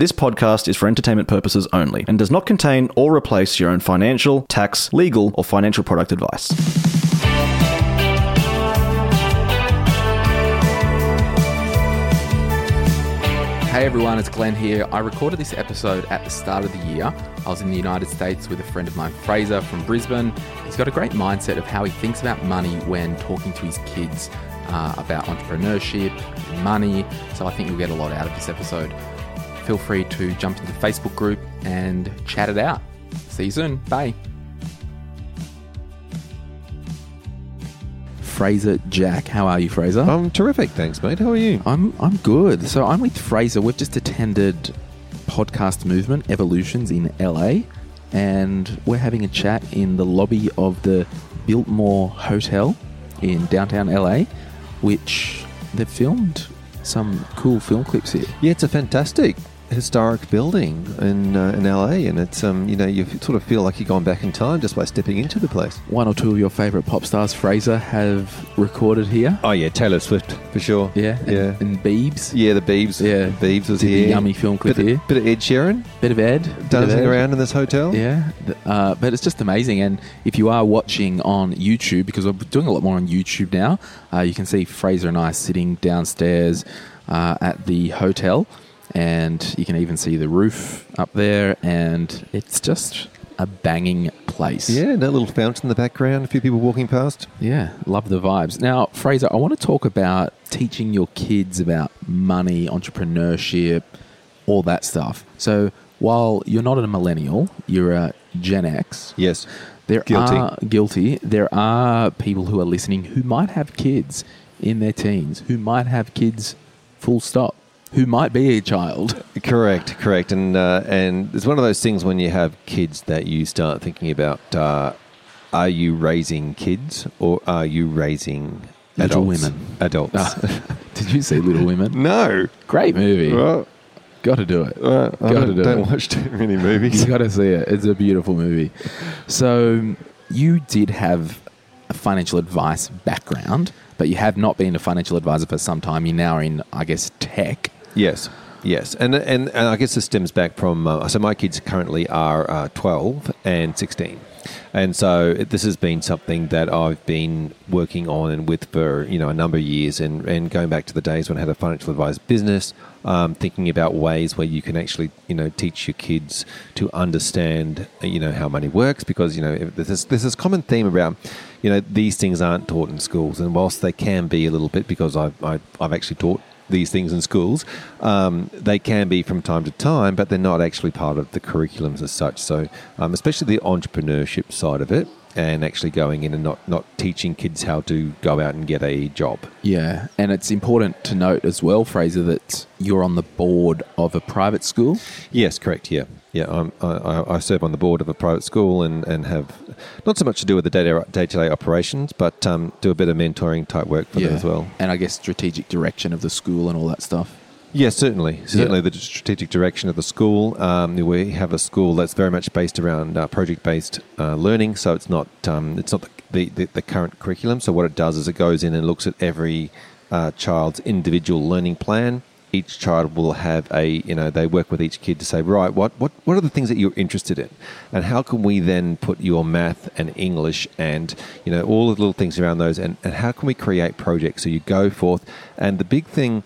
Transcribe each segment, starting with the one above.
This podcast is for entertainment purposes only and does not contain or replace your own financial, tax, legal, or financial product advice. Hey everyone, it's Glen here. I recorded this episode at the start of the year. I was in the United States with a friend of mine, Fraser from Brisbane. He's got a great mindset of how he thinks about money when talking to his kids uh, about entrepreneurship, and money. So I think you'll get a lot out of this episode. Feel free to jump into the Facebook group and chat it out. See you soon. Bye. Fraser Jack. How are you, Fraser? I'm terrific, thanks, mate. How are you? I'm I'm good. So I'm with Fraser. We've just attended Podcast Movement Evolutions in LA, and we're having a chat in the lobby of the Biltmore Hotel in downtown LA, which they've filmed some cool film clips here. Yeah, it's a fantastic historic building in uh, in LA, and it's um you know you sort of feel like you're going back in time just by stepping into the place. One or two of your favorite pop stars, Fraser, have recorded here. Oh yeah, Taylor Swift for sure. Yeah, and, yeah, and Beebs. yeah. The Beebs, Yeah. Beebs was Did here. yummy film clip bit, here. Bit of Ed Sheeran Bit of Ed. dancing around in this hotel. Yeah, uh, but it's just amazing. And if you are watching on YouTube, because we're doing a lot more on YouTube now, uh, you can see Fraser and I sitting downstairs uh, at the hotel, and you can even see the roof up there, and it's just a banging place. Yeah, that little fountain in the background. A few people walking past. Yeah, love the vibes. Now, Fraser, I want to talk about teaching your kids about money, entrepreneurship, all that stuff. So, while you're not a millennial, you're a Gen X. Yes. There Guilty. are guilty. There are people who are listening who might have kids in their teens, who might have kids, full stop, who might be a child. Correct, correct, and uh, and it's one of those things when you have kids that you start thinking about: uh, Are you raising kids or are you raising Little adults? women. Adults. Did you see Little Women? no. Great movie. Well, Got to do it. uh, Gotta don't, do don't it. watch too many movies. You got to see it. It's a beautiful movie. So you did have a financial advice background, but you have not been a financial advisor for some time. You now are in, I guess, tech. Yes, yes, and and, and I guess this stems back from uh, so my kids currently are uh, twelve and sixteen, and so this has been something that I've been working on and with for you know a number of years, and and going back to the days when I had a financial advice business, um, thinking about ways where you can actually you know teach your kids to understand you know how money works because you know there's this, there's this common theme about you know these things aren't taught in schools, and whilst they can be a little bit because I've I've, I've actually taught these things in schools. Um, they can be from time to time, but they're not actually part of the curriculums as such. So, um, especially the entrepreneurship side of it, and actually going in and not, not teaching kids how to go out and get a job. Yeah. And it's important to note as well, Fraser, that you're on the board of a private school. Yes, correct. Yeah, yeah. I'm, I, I- serve on the board of a private school and, and have not so much to do with the day to day operations, but um, do a bit of mentoring type work for them as well. And I guess strategic direction of the school and all that stuff. Yes, certainly. Certainly, the strategic direction of the school. Um, we have a school that's very much based around uh, project-based uh, learning, so it's not um, it's not the, the, the current curriculum. So what it does is it goes in and looks at every uh, child's individual learning plan. Each child will have a you know they work with each kid to say right what what what are the things that you're interested in, and how can we then put your math and English and you know all the little things around those, and, and how can we create projects? So you go forth, and the big thing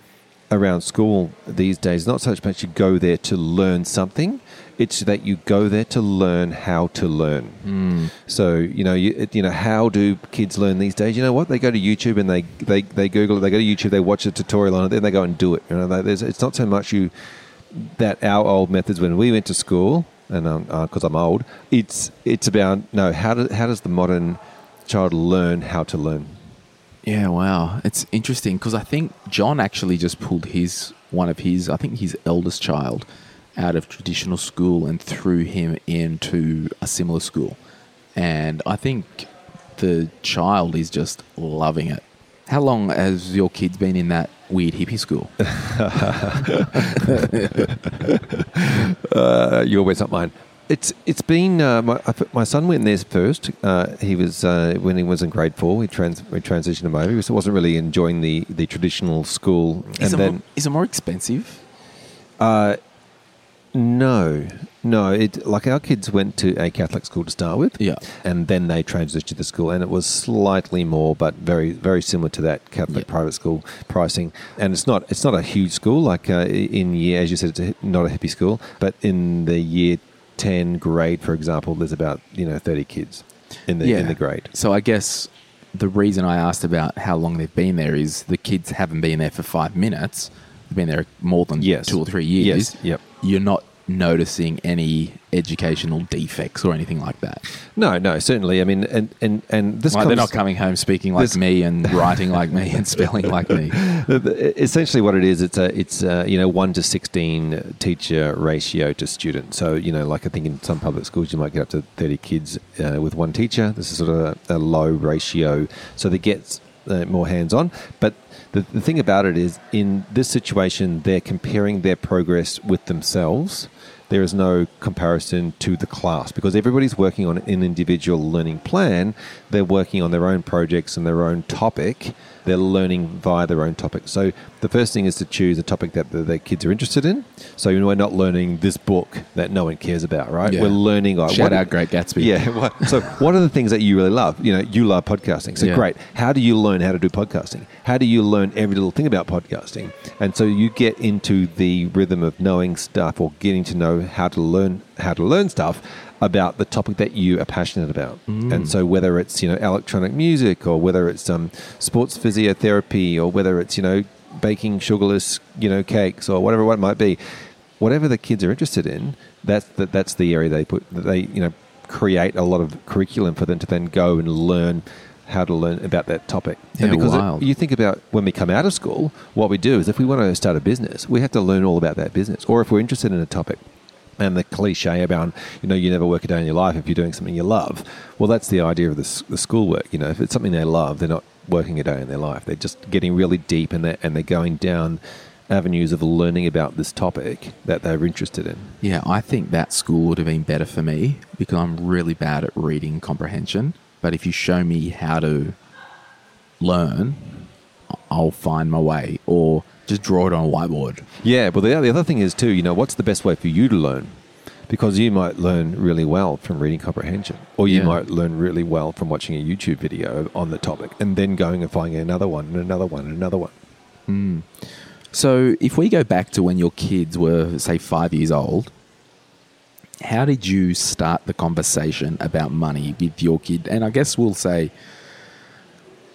around school these days not so much you go there to learn something it's that you go there to learn how to learn. Hmm. So you know you, you know how do kids learn these days? You know what? They go to youtube and they they, they google it they go to youtube they watch a tutorial on it then they go and do it you know? They- it's not so much you that our old methods when we went to school and um, uh, because I'm old it's it's about no how do, how does the modern child learn how to learn Yeah, wow. It's interesting because I think John actually just pulled his one of his, I think his eldest child, out of traditional school and threw him into a similar school. And I think the child is just loving it. How long has your kids been in that weird hippie school? Uh, your words, not mine. It's it's been uh, my my son went there first. Uh, he was uh, when he was in grade four. We trans we transitioned him over. He was- wasn't really enjoying the, the traditional school, Is, and it, then more, is it more expensive? uh, no, no. It like our kids went to a Catholic school to start with, Yeah. and then they transitioned to the school, and it was slightly more, but very very similar to that Catholic Yeah. private school pricing. And it's not it's not a huge school like uh, in year as you said, it's a, not a hippie school, but in the year ten grade, for example, there's about you know thirty kids in the in the grade. So I guess the reason I asked about how long they've been there is the kids haven't been there for five minutes. They've been there more than Yes. two or three years. Yes. Yep. You're not noticing any educational defects or anything like that. No, no, certainly. I mean, and and and this Like they're not coming home speaking like this- me and writing like me and spelling like me. Essentially, what it is, it's a it's a, you know one to sixteen teacher ratio to student. So you know, like I think in some public schools, you might get up to thirty kids uh, with one teacher. This is sort of a, a low ratio, so they get uh, more hands on. But the, the thing about it is, in this situation, they're comparing their progress with themselves. There is no comparison to the class because everybody's working on an individual learning plan. They're working on their own projects and their own topic. They're learning via their own topic. So the first thing is to choose a topic that the, the kids are interested in. So you know, we're not learning this book that no one cares about, right? Yeah. We're learning. Like, Shout what- out Great Gatsby. Yeah. What, so what are the things that you really love? You know, you love podcasting. So Yeah. great. How do you learn how to do podcasting? How do you learn every little thing about podcasting? And so you get into the rhythm of knowing stuff or getting to know how to learn how to learn stuff about the topic that you are passionate about. And so whether it's, you know, electronic music or whether it's um, sports physiotherapy or whether it's, you know, baking sugarless, you know, cakes or whatever what it might be, whatever the kids are interested in, that's the, that's the area they put they, you know, create a lot of curriculum for them to then go and learn how to learn about that topic. Yeah, and because it- you think about when we come out of school, what we do is if we want to start a business, we have to learn all about that business. Or if we're interested in a topic, and the cliche about you know you never work a day in your life if you're doing something you love. Well, that's the idea of the, the schoolwork. You know, if it's something they love, they're not working a day in their life. They're just getting really deep and they and they're going down avenues of learning about this topic that they're interested in. Yeah, I think that school would have been better for me because I'm really bad at reading comprehension. But if you show me how to learn, I'll find my way or just draw it on a whiteboard. Yeah, but the, the other thing is too, you know, what's the best way for you to learn? Because you might learn really well from reading comprehension, or you Yeah. might learn really well from watching a YouTube video on the topic, and then going and finding another one, and another one, and another one. Hmm. So if we go back to when your kids were, say, five years old, how did you start the conversation about money with your kid? And I guess we'll say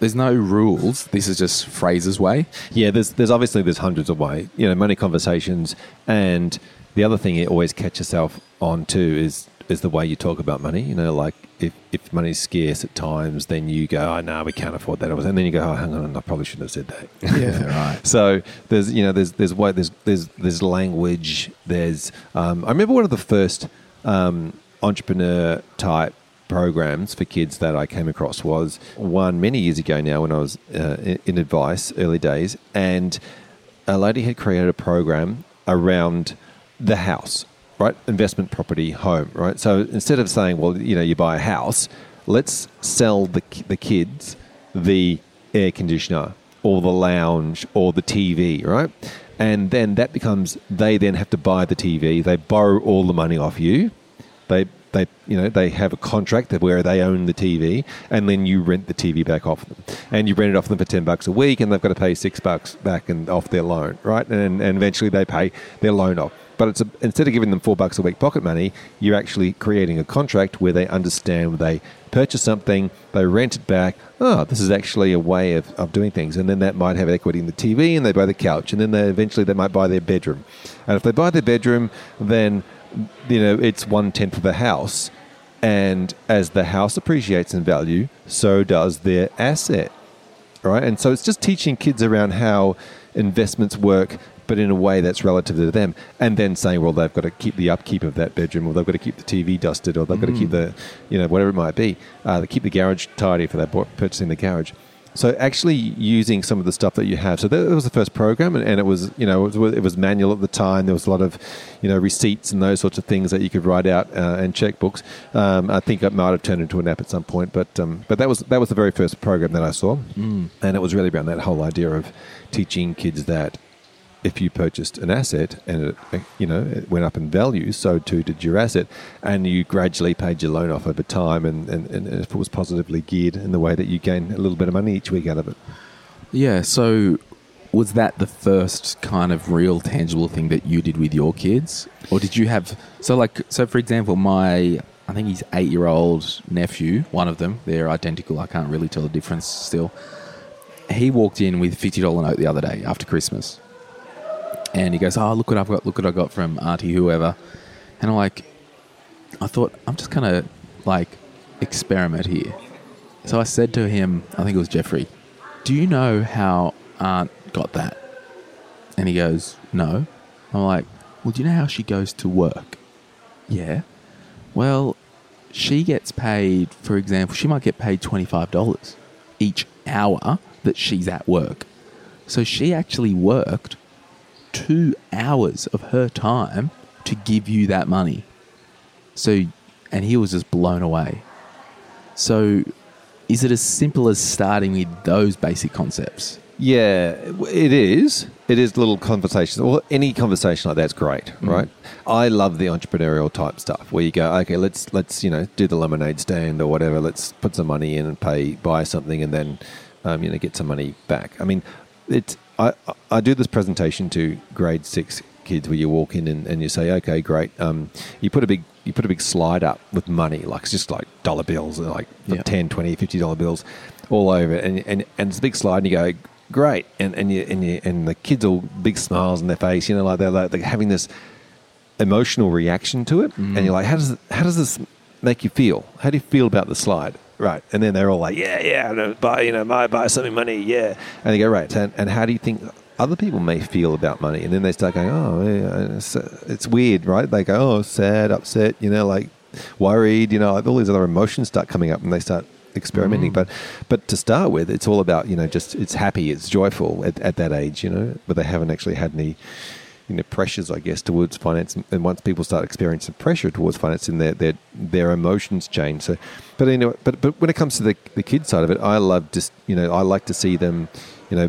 there's no rules. This is just Fraser's way. Yeah, there's there's obviously there's hundreds of ways, you know, money conversations, and the other thing you always catch yourself on too is is the way you talk about money. You know, like if, if money's scarce at times, then you go, oh no, we can't afford that, and then you go, oh hang on, I probably shouldn't have said that. Yeah, right. So there's you know there's there's way there's there's there's language. There's um, I remember one of the first um, entrepreneur type programs for kids that I came across was one many years ago now when I was uh, in, advice early days, and a lady had created a program around the house, right? Investment property, home, right? So instead of saying, well, you know, you buy a house, let's sell the the kids the air conditioner or the lounge or the TV, right? And then that becomes they then have to buy the TV. They borrow all the money off you. They they you know they have a contract where they own the TV, and then you rent the TV back off them, and you rent it off them for ten bucks a week, and they've got to pay six bucks back and off their loan, right? And and eventually they pay their loan off. But it's a, instead of giving them four bucks a week pocket money, you're actually creating a contract where they understand they purchase something, they rent it back. Oh, this is actually a way of, of doing things, and then that might have equity in the TV, and they buy the couch, and then they eventually they might buy their bedroom, and if they buy their bedroom, then you know it's one tenth of a house, and as the house appreciates in value, so does their asset. right? And so it's just teaching kids around how investments work, but in a way that's relative to them, and then saying, well, they've got to keep the upkeep of that bedroom, or they've got to keep the TV dusted, or they've got to keep the, you know, whatever it might be, uh, they keep the garage tidy for that purchasing the garage. So actually using some of the stuff that you have. So that was the first program, and, and it was you know it was, it was, manual at the time. There was a lot of you know receipts and those sorts of things that you could write out uh, and checkbooks. Um, I think it might have turned into an app at some point, but um, but that was that was the very first program that I saw, mm. and it was really around that whole idea of teaching kids that if you purchased an asset and it, you know it went up in value, so too did your asset, and you gradually paid your loan off over time, and, and, and it was positively geared in the way that you gain a little bit of money each week out of it. Yeah. So, was that the first kind of real tangible thing that you did with your kids, or did you have so like so for example, my I think he's eight year old nephew, one of them, they're identical. I can't really tell the difference still. He walked in with fifty dollar note the other day after Christmas and he goes, "Oh, look what I've got! Look what I got from Auntie whoever." And I'm like, I thought I'm just gonna like experiment here. So I said to him, I think it was Jeffrey, "Do you know how Aunt got that?" And he goes, "No." I'm like, "Well, do you know how she goes to work?" Yeah. Well, she gets paid. For example, she might get paid twenty five dollars each hour that she's at work. So she actually worked two hours of her time to give you that money. So, and he was just blown away. So, is it as simple as starting with those basic concepts? Yeah, it is. It is little conversations. Well, any conversation like that's great, mm right? I love the entrepreneurial type stuff where you go, okay, let's let's you know do the lemonade stand or whatever. Let's put some money in and pay buy something and then um, you know get some money back. I mean, it's I, I do this presentation to grade six kids where you walk in and, and you say, okay, great. Um, you put a big you put a big slide up with money, like it's just like dollar bills, like yeah. 10, 20, 50 dollar bills all over. And, and, and it's a big slide and you go, great. And, and, you, and, you, and the kids all big smiles on their face, you know, like they're, like, they're having this emotional reaction to it. Mm. And you're like, how does, how does this make you feel? How do you feel about the slide? Right. And then they're all like, yeah, yeah, buy, you know, buy, buy something money, yeah. And they go, right. And, and how do you think other people may feel about money? And then they start going, oh, yeah, it's, it's weird, right? They go, oh, sad, upset, you know, like worried, you know, like all these other emotions start coming up and they start experimenting. Mm. But but to start with, it's all about, you know, just it's happy, it's joyful at, at that age, you know, but they haven't actually had any you know pressures, I guess, towards finance. And once people start experiencing pressure towards finance, their their their emotions change. So, but anyway, but but when it comes to the the kid side of it, I love just you know I like to see them, you know,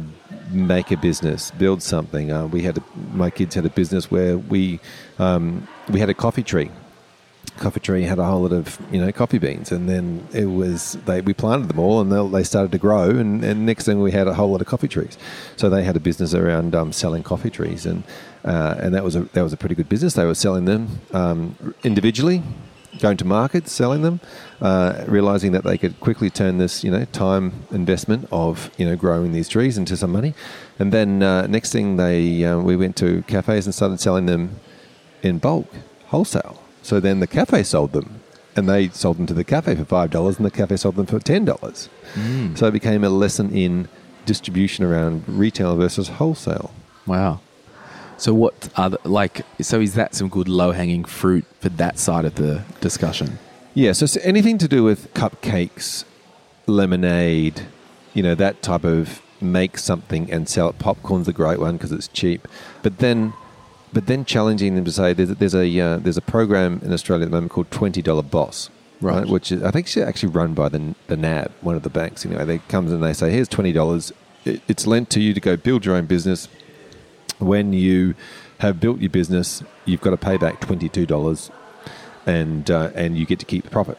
make a business, build something. Uh, we had a, my kids had a business where we um, we had a coffee tree coffee tree had a whole lot of you know coffee beans, and then it was they we planted them all, and they, they started to grow, and, and next thing we had a whole lot of coffee trees. So they had a business around um, selling coffee trees, and uh, and that was a that was a pretty good business. They were selling them um, individually, going to market, selling them, uh, realizing that they could quickly turn this, you know, time investment of, you know, growing these trees into some money. And then uh, next thing they, uh, we went to cafes and started selling them in bulk, wholesale. So then the cafe sold them, and they sold them to the cafe for five dollars, and the cafe sold them for ten dollars. Mm. So it became a lesson in distribution around retail versus wholesale. Wow. So what are the, like? So is that some good low hanging fruit for that side of the discussion? Yeah. So anything to do with cupcakes, lemonade, you know that type of make something and sell it. Popcorn's a great one because it's cheap, but then but then challenging them to say there's, there's a uh, there's a program in Australia at the moment called Twenty Dollar Boss, right? right? Which is, I think is actually run by the the NAB, one of the banks. Anyway, they comes and they say, here's twenty dollars. It's lent to you to go build your own business. When you have built your business, you've got to pay back twenty two dollars, and uh, and you get to keep the profit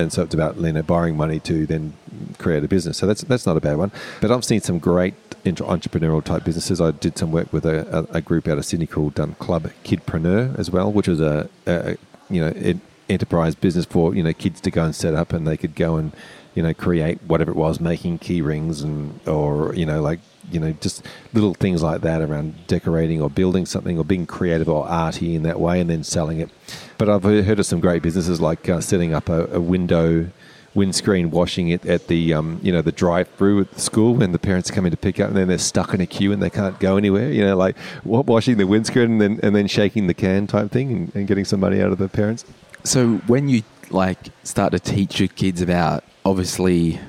and so it's about you know borrowing money to then create a business. So that's that's not a bad one. But I've seen some great entrepreneurial type businesses. I did some work with a, a, group out of Sydney called um, Club Kidpreneur as well, which was a, a you know enterprise business for you know kids to go and set up, and they could go and you know create whatever it was, making key rings and or you know like you know, just little things like that around decorating or building something or being creative or arty in that way and then selling it. But I've heard of some great businesses like uh, setting up a, a window windscreen washing it at the um, you know the drive-through at the school when the parents come in to pick up, and then they're stuck in a queue and they can't go anywhere. You know, like wa- washing the windscreen and then and then shaking the can type thing and, and getting some money out of the parents. So when you like start to teach your kids about obviously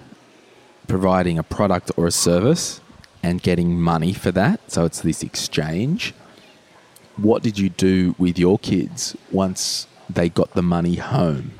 providing a product or a service and getting money for that, so it's this exchange. What did you do with your kids once they got the money home?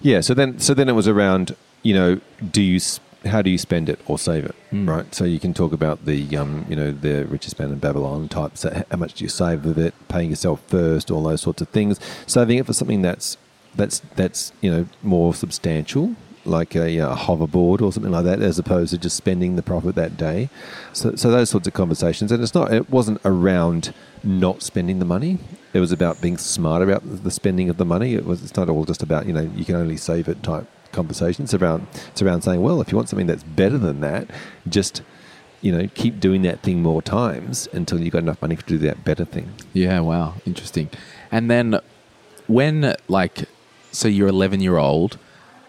Yeah. So then, so then it was around, you know, do you, how do you spend it or save it, Mm. right? So you can talk about the, um, you know, the richest man in Babylon type. So how much do you save of it? Paying yourself first, all those sorts of things. Saving it for something that's that's that's you know more substantial, like a, uh hoverboard or something like that, as opposed to just spending the profit that day. So, so those sorts of conversations, and it's not, it wasn't around not spending the money. It was about being smart about the spending of the money. It was, it's not all just about you know you can only save it type conversation. It's around, it's around saying, well, if you want something that's better than that, just you know keep doing that thing more times until you've got enough money to do that better thing. Yeah, wow, interesting. And then when like so you're 11 year old,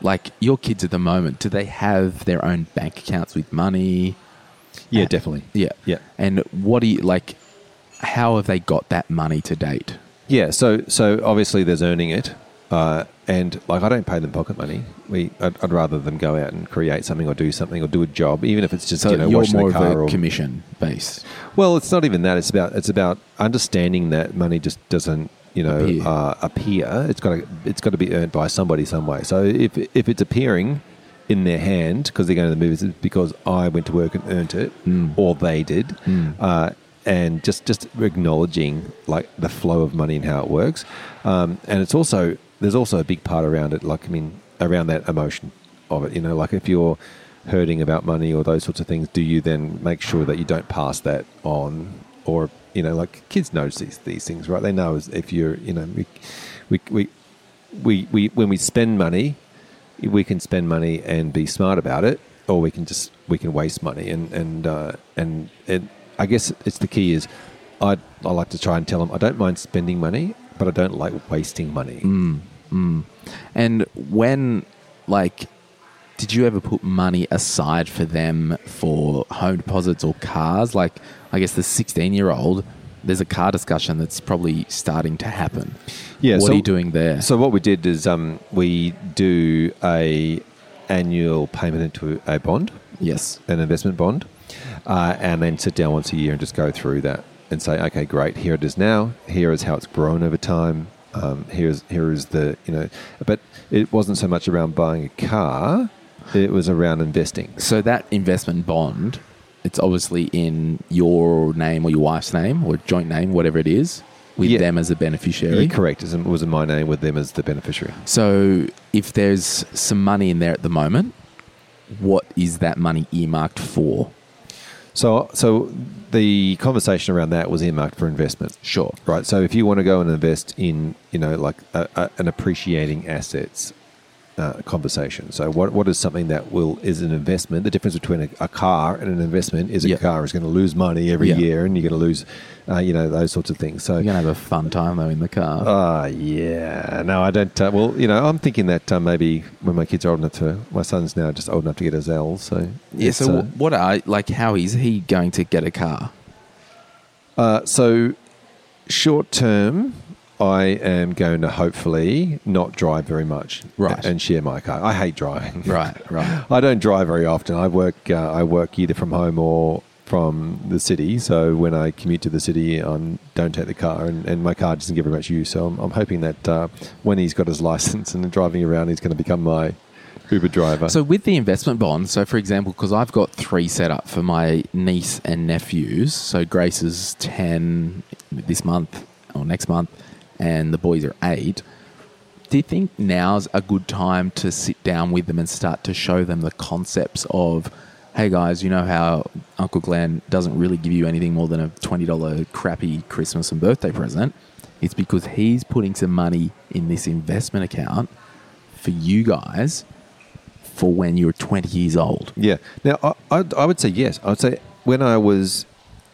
like your kids at the moment, do they have their own bank accounts with money? Yeah, Uh, definitely. Yeah. Yeah. And what do you like how have they got that money to date? Yeah, so so obviously there's earning it, uh, and like I don't pay them pocket money. We I'd, I'd rather them go out and create something or do something or do a job, even if it's just So you know you're washing more the car of a or commission base. well, it's not even that. It's about it's about understanding that money just doesn't you know Appear. Uh, appear. It's got to it's got to be earned by somebody some way. So if if it's appearing in their hand because they're going to the movies, it's because I went to work and earned it, Mm. or they did, Mm. uh, and just just acknowledging like the flow of money and how it works. Um, and it's also there's also a big part around it. Like I mean, around that emotion of it. You know, like if you're hurting about money or those sorts of things, do you then make sure that you don't pass that on? Or you know, like kids notice these these things, right? They know if you're, you know, we we we we, we when we spend money, we can spend money and be smart about it, or we can just we can waste money and and uh, and and I guess it's the key is I I like to try and tell them I don't mind spending money, but I don't like wasting money. Mm, mm. And when, like, did you ever put money aside for them for home deposits or cars? Like, I guess the 16 year old, there's a car discussion that's probably starting to happen. Yeah, What so- are you doing there? So what we did is um, we do a annual payment into a bond, yes. an investment bond, uh, and then sit down once a year and just go through that and say, okay, great, here it is now. Here is how it's grown over time. Um, here's here is the you know, but it wasn't so much around buying a car; it was around investing. So that investment bond, it's obviously in your name or your wife's name or joint name, whatever it is, with Yeah. them as a beneficiary. Yeah, correct. It was in my name with them as the beneficiary. So if there's some money in there at the moment, what is that money earmarked for? So, so the conversation around that was earmarked for investment. Sure. Right. So if you want to go and invest in, you know, like a, a, an appreciating assets uh, conversation. So what what is something that will is an investment? The difference between a, a car and an investment is a Yeah. car is going to lose money every Yeah. year, and you're going to lose, uh, you know, those sorts of things. So. You're going to have a fun time though in the car. Ah, yeah. No, I don't. Uh, well, you know, I'm thinking that uh, maybe when my kids are old enough to, my son's now just old enough to get his L. So yeah, so what are, like, how is he going to get a car? Uh, so, short term, I am going to hopefully not drive very much, Right. and share my car. I hate driving. Right, right. I don't drive very often. I work. Uh, I work either from home or from the city. So when I commute to the city, I don't take the car, and, and my car doesn't get very much use. So I'm, I'm hoping that uh, when he's got his license and driving around, he's going to become my Uber driver. So with the investment bond, so for example, because I've got three set up for my niece and nephews. So Grace is ten this month or next month, and the boys are eight. Do you think now's a good time to sit down with them and start to show them the concepts of, hey guys, you know how Uncle Glen doesn't really give you anything more than a twenty dollar crappy Christmas and birthday present? It's because he's putting some money in this investment account for you guys for when you're 20 years old. Yeah. Now, I, I, I would say yes. I would say when I was,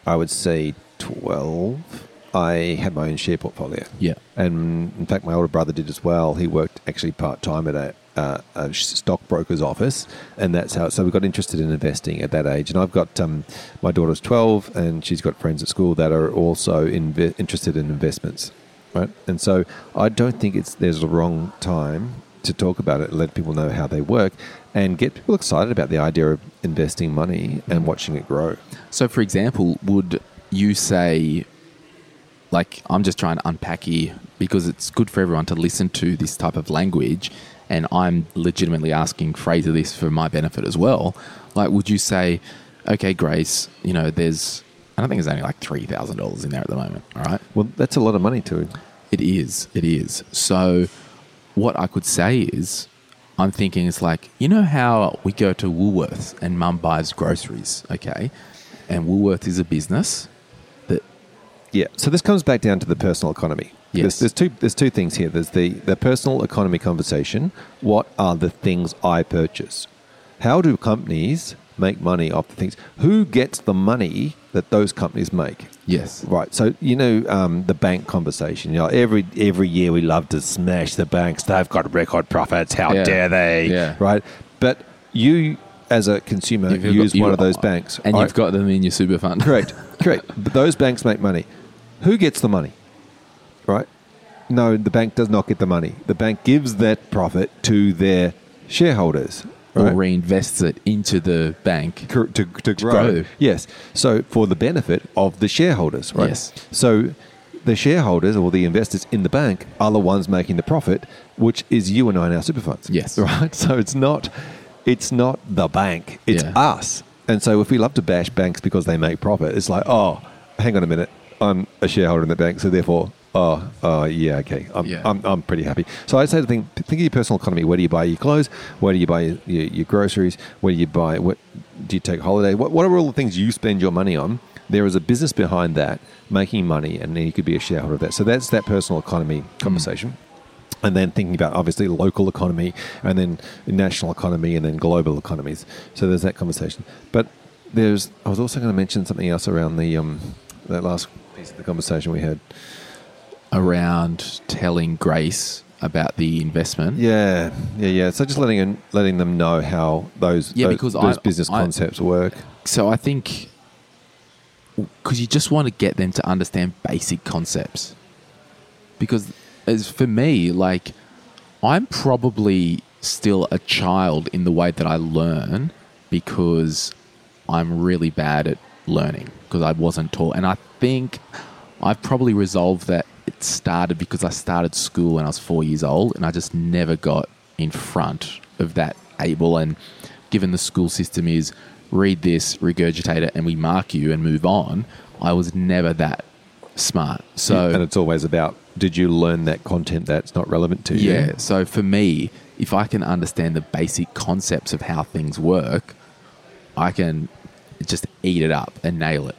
I would say 12, I had my own share portfolio. Yeah. And in fact, my older brother did as well. He worked actually part time at a uh, a stockbroker's office, and that's how. So we got interested in investing at that age, and I've got um, my daughter's twelve, and she's got friends at school that are also inve- interested in investments, right? And so I don't think it's there's a wrong time to talk about it, let people know how they work, and get people excited about the idea of investing money and watching it grow. So, for example, would you say, like, I'm just trying to unpack here because it's good for everyone to listen to this type of language, and I'm legitimately asking Fraser this for my benefit as well. Like, would you say, okay, Grace, you know, there's, I don't think there's only like $3,000 in there at the moment, all right? Well, that's a lot of money too. It is. It is. So, what I could say is, I'm thinking it's like, you know how we go to Woolworths and mum buys groceries, okay? And Woolworths is a business Yeah. So this comes back down to the personal economy. Yes. There's, there's two. There's two things here. There's the the personal economy conversation. What are the things I purchase? How do companies make money off the things? Who gets the money that those companies make? yes. Right. So you know um, the bank conversation. You know, every every year we love to smash the banks. They've got record profits. How Yeah. dare they? Yeah. Right. But you, as a consumer, You've use you- one of those banks, And right? you've got them in your super fund. Correct, correct. But those banks make money. Who gets the money? Right? No, the bank does not get the money. The bank gives that profit to their shareholders. or reinvests it into the bank. Cor- to, to, grow. grow. Yes. So for the benefit of the shareholders, right? Yes. So the shareholders or the investors in the bank are the ones making the profit, which is you and I in our super funds. Yes. Right. So it's not it's not the bank. It's Yeah. us. And so if we love to bash banks because they make profit, it's like, oh, hang on a minute. I'm a shareholder in the bank, so therefore Oh, oh, yeah, okay. I'm, Yeah. I'm, I'm pretty happy. So I'd say the thing, think of your personal economy. Where do you buy your clothes? Where do you buy your, your, your groceries? Where do you buy, what do you take holiday? What, what are all the things you spend your money on? There is a business behind that making money, and then you could be a shareholder of that. So that's that personal economy conversation. And then thinking about obviously local economy, and then national economy, and then global economies. So there's that conversation. But there's, I was also going to mention something else around the um, that last piece of the conversation we had. around telling Grace about the investment. Yeah, yeah, yeah. So just letting letting them know how those Yeah, those, because those I- business I- concepts work. So I think because you just want to get them to understand basic concepts. Because as for me, like I'm probably still a child in the way that I learn because I'm really bad at learning because I wasn't taught. And I think I've probably resolved that it started because I started school when I was four years old and I just never got in front of that able. And given the school system is read this, regurgitate it, and we mark you and move on, I was never that smart. So and it's always about did you learn that content that's not relevant to you? yeah. So for me, if I can understand the basic concepts of how things work, I can just eat it up and nail it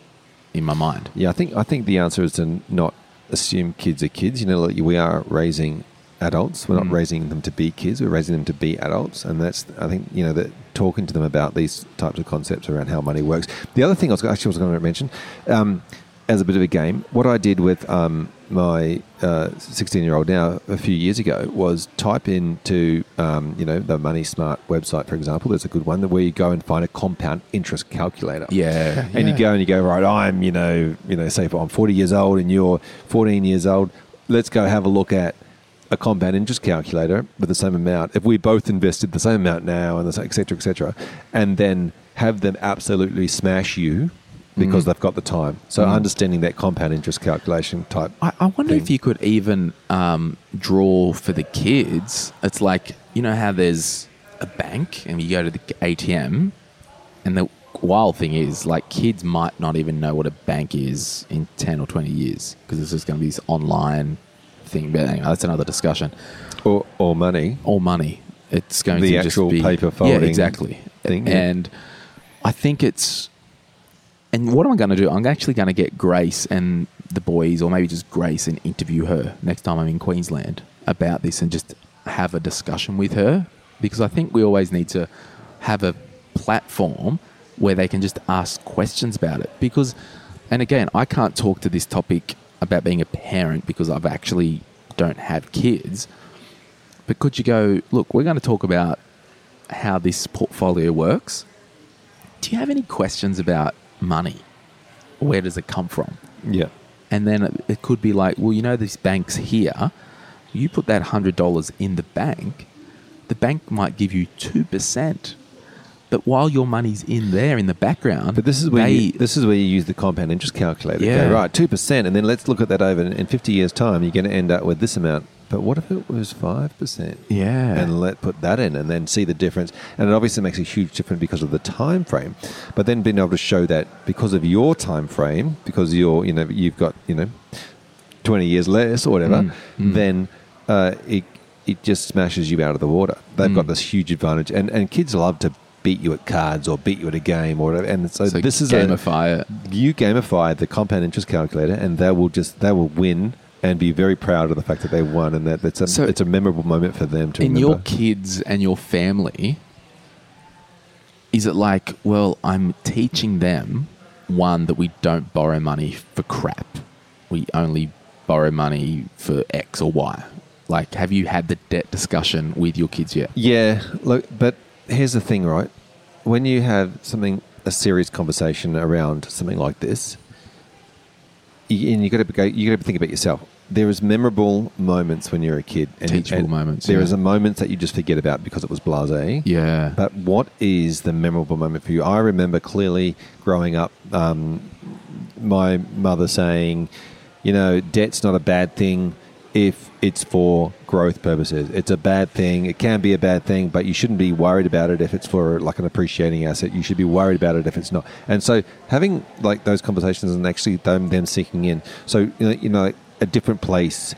in my mind. Yeah, I think I think the answer is to not assume kids are kids. You know, like we are raising adults. We're not Mm. raising them to be kids. We're raising them to be adults, and that's I think you know that talking to them about these types of concepts around how money works. The other thing I was actually was going to mention. Um, as a bit of a game, what I did with um, my sixteen-year-old now a few years ago was type into um, you know the Money Smart website, for example. There's a good one where you go and find a compound interest calculator Yeah. and you go and you go right i'm you know you know say if i'm 40 years old and you're 14 years old let's go have a look at a compound interest calculator with the same amount if we both invested the same amount now and the same, et cetera et cetera and then have them absolutely smash you because Mm. they've got the time so Mm. understanding that compound interest calculation type I, I wonder thing. if you could even um, draw for the kids. It's like, you know how there's a bank and you go to the ATM, and the wild thing is, like, kids might not even know what a bank is in 10 or 20 years because it's just going to be this online thing. But anyway, that's another discussion. or, or money Or money. It's going The to actual just be paper Yeah, folding exactly. thing, yeah. And I think it's and what am I going to do? I'm actually going to get Grace and the boys, or maybe just Grace, and interview her next time I'm in Queensland about this and just have a discussion with her because I think we always need to have a platform where they can just ask questions about it. Because, and again, I can't talk to this topic about being a parent because I've actually don't have kids. But could you go, look, we're going to talk about how this portfolio works. Do you have any questions about money? Where does it come from? Yeah. And then it- it could be like, well, you know, these banks here, you put that $100 in the bank, the bank might give you 2%. But while your money's in there in the background, But this is where they, you, this is where you use the compound interest calculator. Yeah. Go, right, two percent, and then let's look at that over in fifty years' time. You're going to end up with this amount. But what if it was five percent? Yeah. and let put that in, and then see the difference. And it obviously makes a huge difference because of the time frame. But then being able to show that because of your time frame, because you're you know you've got you know twenty years less or whatever, Mm, mm. then uh, it it just smashes you out of the water. They've got Mm. this huge advantage, and and kids love to beat you at cards or beat you at a game or whatever. And so, so this is a, gamify it. you gamify the compound interest calculator, and they will just they will win and be very proud of the fact that they won, and that it's a So- it's a memorable moment for them to in remember. your kids and your family, is it like, well, I'm teaching them one that we don't borrow money for crap. We only borrow money for X or Y. Like, have you had the debt discussion with your kids yet? yeah, look, but here's the thing, right? When you have something a serious conversation around something like this, you, and you got to go, you got to think about yourself. There is memorable moments when you're a kid, and Teachable and moments, There yeah. is a moment that you just forget about because it was blasé. Yeah. But what is the memorable moment for you? I remember clearly growing up, um, my mother saying, you know, debt's not a bad thing if it's for growth purposes. It's a bad thing. It can be a bad thing, but you shouldn't be worried about it if it's for like an appreciating asset. You should be worried about it if it's not. And so having like those conversations and actually them, them sinking in. So, you know, you know, a different place,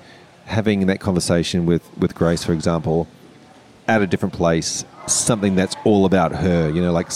having that conversation with, with Grace, for example, at a different place, something that's all about her. You know, like,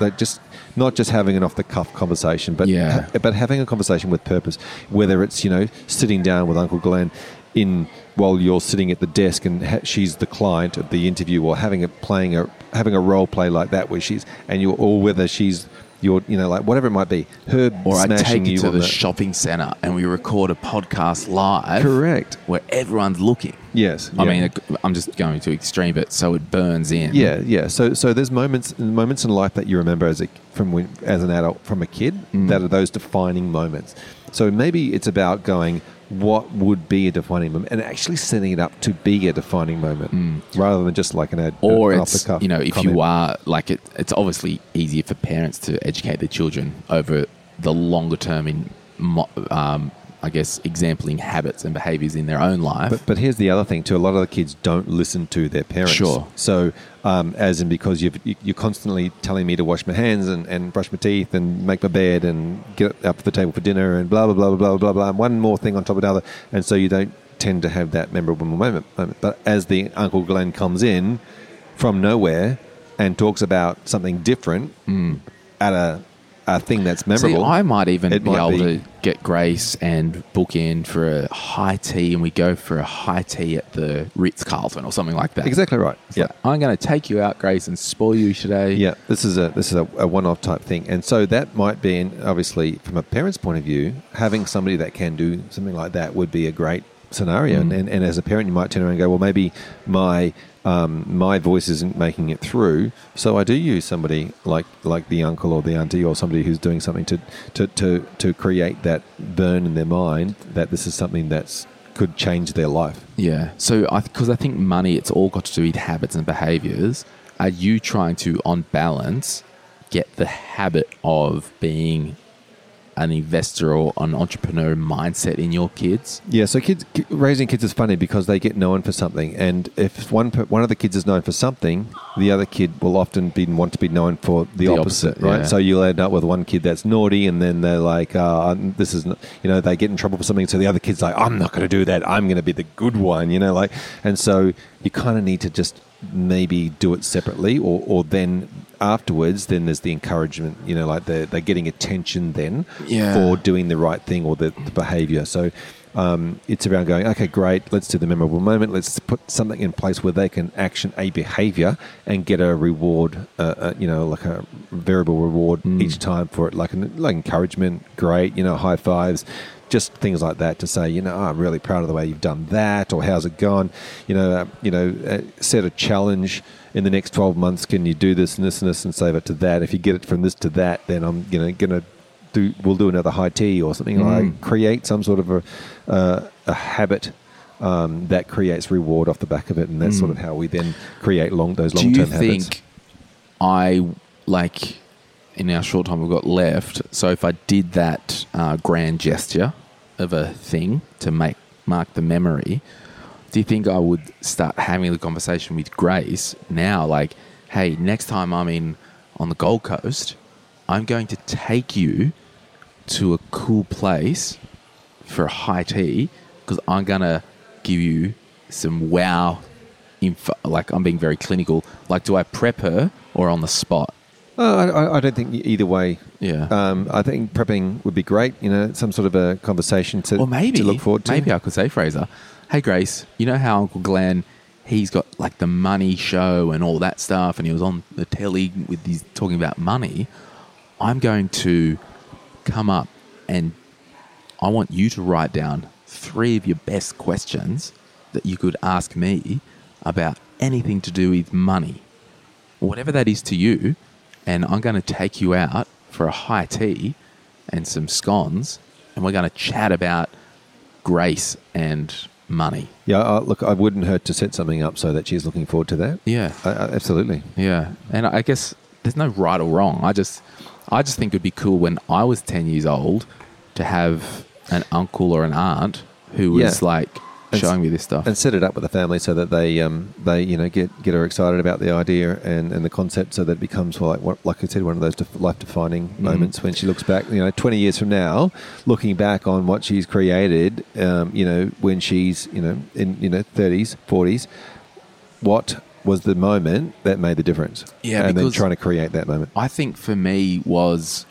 like just not just having an off the cuff conversation, but Yeah. ha- but having a conversation with purpose. Whether it's you know sitting down with Uncle Glen in while you're sitting at the desk and ha- she's the client of the interview, or having a playing a having a role play like that where she's and you're all whether she's your you know like whatever it might be, her or I take you to the the- shopping centre and we record a podcast live. Correct. Where everyone's looking. Yes, I yeah. mean, I'm just going to extreme it so it burns in. Yeah, yeah. So, so there's moments moments in life that you remember as a from when, as an adult from a kid Mm. that are those defining moments. So maybe it's about going, what would be a defining moment, and actually setting it up to be a defining moment, rather than just like an ad Mm. or an it's you know if comment. you are like it, it's obviously easier for parents to educate their children over the longer term in um, I guess exempling habits and behaviors in their own life. But, but here's the other thing too: a lot of the kids don't listen to their parents. Sure. So, um, as in because you've, you, you're constantly telling me to wash my hands and, and brush my teeth and make my bed and get up to the table for dinner and blah blah blah blah blah blah blah. And one more thing on top of the other, and so you don't tend to have that memorable moment. moment. But as the Uncle Glen comes in from nowhere and talks about something different at a a thing that's Hmm. See, memorable, I might even it be might able be- to get Grace and book in for a high tea, and we go for a high tea at the Ritz Carlton or something like that. exactly right. It's Yeah. like, I'm going to take you out, Grace, and spoil you today. Yeah, this is a this is a, a one-off type thing, and so that might be, and obviously, from a parent's point of view, having somebody that can do something like that would be a great scenario. And, and, and as a parent, you might turn around and go, well, maybe my um, my voice isn't making it through, so I do use somebody like like the uncle or the auntie or somebody who's doing something to to to, to create that burn in their mind that this is something that's could change their life. Yeah. So, I because I think money, it's all got to do with habits and behaviors. Are you trying to, on balance, get the habit of being an investor or an entrepreneur mindset in your kids? Yeah, so kids raising kids is funny because they get known for something, and if one one of the kids is known for something, the other kid will often be want to be known for the, The opposite, opposite, right? yeah. So you'll end up with one kid that's naughty, and then they're like, uh, "This is," you know, they get in trouble for something, so the other kid's like, "I'm not going to do that. I'm going to be the good one," you know, like, and so you kind of need to just maybe do it separately, or or then afterwards, then there's the encouragement, you know, like they're, they're getting attention then Yeah. for doing the right thing or the, the behavior. So um, it's around going, okay, great, let's do the memorable moment. Let's put something in place where they can action a behavior and get a reward, uh, uh, you know, like a variable reward each time for it, like, an, like encouragement, great, you know, high fives. Just things like that to say, you know, oh, I'm really proud of the way you've done that, or how's it gone? You know, uh, you know, uh, set a challenge in the next 12 months. Can you do this and this and this and save it to that? If you get it from this to that, then I'm you know going to do. We'll do another high tea or something Mm. like create some sort of a uh, a habit. Um, that creates reward off the back of it, and that's sort of how we then create long those long Mm. Do you term habits. think I like in our short time we've got left? So if I did that uh, grand gesture of a thing to make mark the memory, do you think I would start having the conversation with Grace now? Like, hey, next time I'm in on the Gold Coast, I'm going to take you to a cool place for a high tea because I'm gonna give you some wow info. Like I'm being very clinical. Like, do I prep her or on the spot? Uh, I, I- I don't think either way. Yeah. Um, I think prepping would be great. You know, some sort of a conversation to, or maybe to look forward to. Maybe I could say, Fraser, hey Grace, you know how Uncle Glen, he's got like the money show and all that stuff, and he was on the telly with these talking about money. I'm going to come up and I want you to write down three of your best questions that you could ask me about anything to do with money, whatever that is to you. And I'm going to take you out for a high tea and some scones, and we're going to chat about grace and money. Yeah, uh, look, I wouldn't hurt to set something up so that she's looking forward to that. Yeah. Uh, absolutely. Yeah, and I guess there's no right or wrong. I just, I just think it'd be cool when I was ten years old to have an uncle or an aunt who was Yeah. like And showing me this stuff. And set it up with the family so that they, um, they, you know, get get her excited about the idea and, and the concept, so that it becomes well, like what, like I said, one of those def- life defining Mm-hmm. moments when she looks back. You know, twenty years from now, looking back on what she's created. Um, you know, when she's you know in you know thirties, forties, what was the moment that made the difference? Yeah, and then trying to create that moment. I think for me was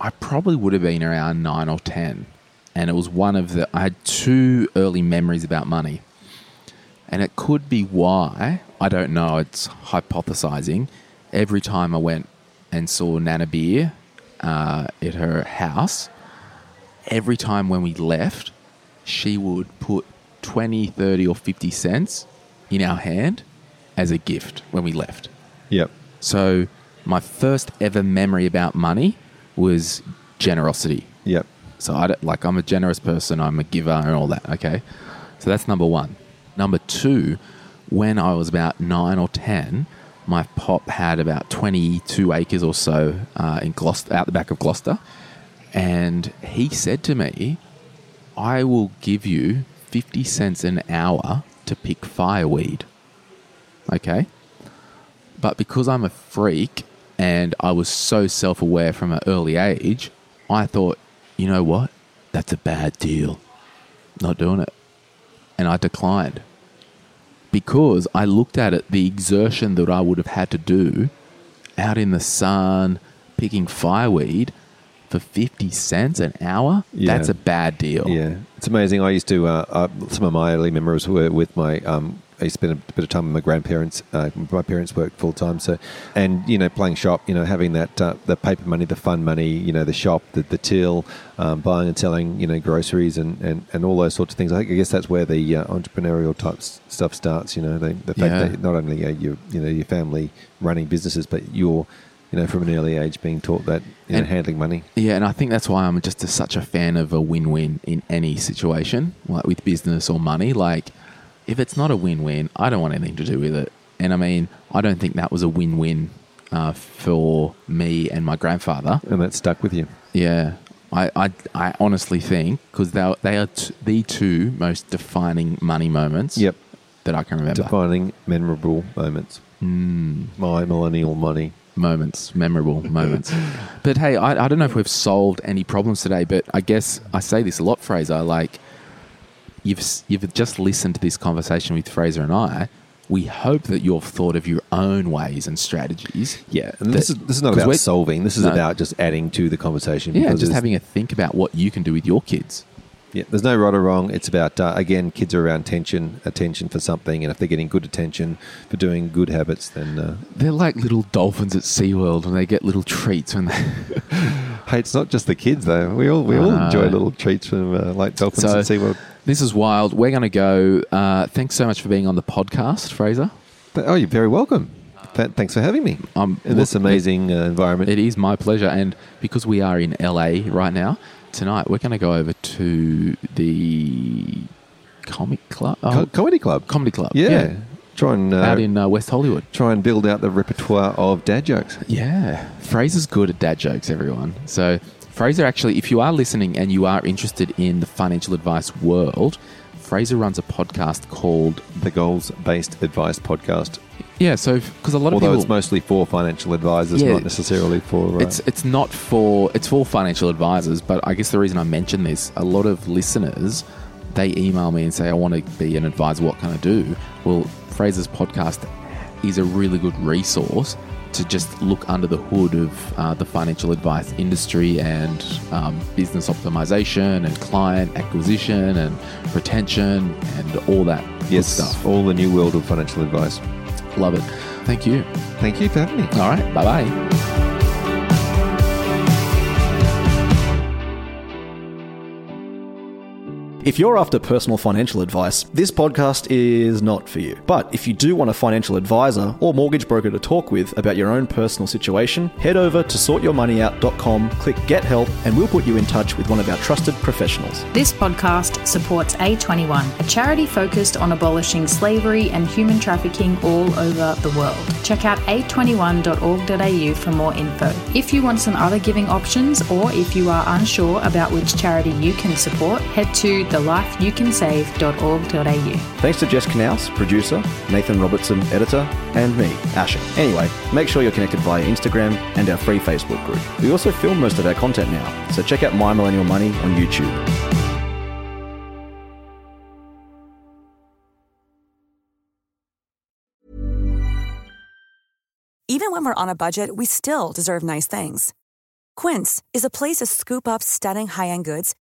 I probably would have been around nine or ten, and it was one of the I had two early memories about money, and it could be why I don't know. It's hypothesizing. Every time I went and saw Nana Beer uh, at her house, every time when we left, she would put 20, 30, or 50 cents in our hand as a gift when we left. Yep. So my first ever memory about money was generosity. Yep. So I like I'm a generous person. I'm a giver and all that. Okay, so that's number one. Number two, when I was about nine or ten, my pop had about 22 acres or so uh, in Gloucester, out the back of Gloucester, and he said to me, "I will give you 50 cents an hour to pick fireweed." Okay. But because I'm a freak and I was so self aware from an early age, I thought, you know what? That's a bad deal. Not doing it. And I declined. Because I looked at it, the exertion that I would have had to do out in the sun, picking fireweed for 50 cents an hour, Yeah. that's a bad deal. Yeah, it's amazing. I used to. Uh, uh, some of my early memories were with my. Um, I spent a bit of time with my grandparents. Uh, my parents worked full time, so and you know playing shop. You know having that uh, the paper money, the fun money. You know the shop, the, the till, um, buying and selling. You know groceries and, and, and all those sorts of things. I guess that's where the uh, entrepreneurial type s- stuff starts. You know the, the fact Yeah. that not only are you you know your family running businesses, but you're you know from an early age being taught that you know handling money. Yeah, and I think that's why I'm just a, such a fan of a win-win in any situation, like with business or money. Like, if it's not a win-win, I don't want anything to do with it. And I mean, I don't think that was a win-win uh, for me and my grandfather. And that stuck with you. Yeah, I, I, I honestly think because they are- they are t- the two most defining money moments. Yep. that I can remember. Defining memorable moments. Mm. My millennial money. moments, memorable moments. But hey, I, I don't know if we've solved any problems today, but I guess I say this a lot, Fraser. Like, you've you've just listened to this conversation with Fraser and I. We hope that you've thought of your own ways and strategies. Yeah, and this is That- this is not about solving. This is No. about just adding to the conversation. Yeah, just having a think about what you can do with your kids. Yeah, there's no right or wrong. It's about uh, again, kids are around attention, attention for something, and if they're getting good attention for doing good habits, then uh, They're like little dolphins at SeaWorld when they get little treats when they. Hey, it's not just the kids though. We all we all enjoy little treats from uh, Lake Dolphins So- and SeaWorld. This is wild. We're going to go. Uh, thanks so much for being on the podcast, Fraser. Oh, you're very welcome. Th- thanks for having me Um, in this amazing uh, environment. It is my pleasure. And because we are in LA right now, tonight we're going to go over to the comic club. Oh, Co- comedy club. comedy club. yeah. Try and uh, Out in uh, West Hollywood. try and build out the repertoire of dad jokes. Yeah. Fraser's good at dad jokes, everyone. So, Fraser actually, if you are listening and you are interested in the financial advice world, Fraser runs a podcast called, The goals based advice podcast. yeah, so because a lot of Although people. it's mostly for financial advisors, Yeah. not necessarily for. Uh, It's it's not for it's for financial advisors, but I guess the reason I mention this, a lot of listeners, they email me and say, "I want to be an advisor. What can I do?" Well, Fraser's podcast is a really good resource to just look under the hood of uh, the financial advice industry and um, business optimization and client acquisition and retention and all that good yes, stuff. all the new world of financial advice. Love it. Thank you. Thank you for having me. All right. Bye bye. If you're after personal financial advice, this podcast is not for you. But if you do want a financial advisor or mortgage broker to talk with about your own personal situation, head over to sortyourmoneyout.com, click Get Help, and we'll put you in touch with one of our trusted professionals. This podcast supports A21, a charity focused on abolishing slavery and human trafficking all over the world. Check out a21.org.au for more info. If you want some other giving options or if you are unsure about which charity you can support, head to thelifeyoucansave.org.au. Thanks to Jess Knaus, producer, Nathan Robertson, editor, and me, Asher. Anyway, make sure you're connected via Instagram and our free Facebook group. We also film most of our content now, so check out My Millennial Money on YouTube. Even when we're on a budget, we still deserve nice things. Quince is a place to scoop up stunning high-end goods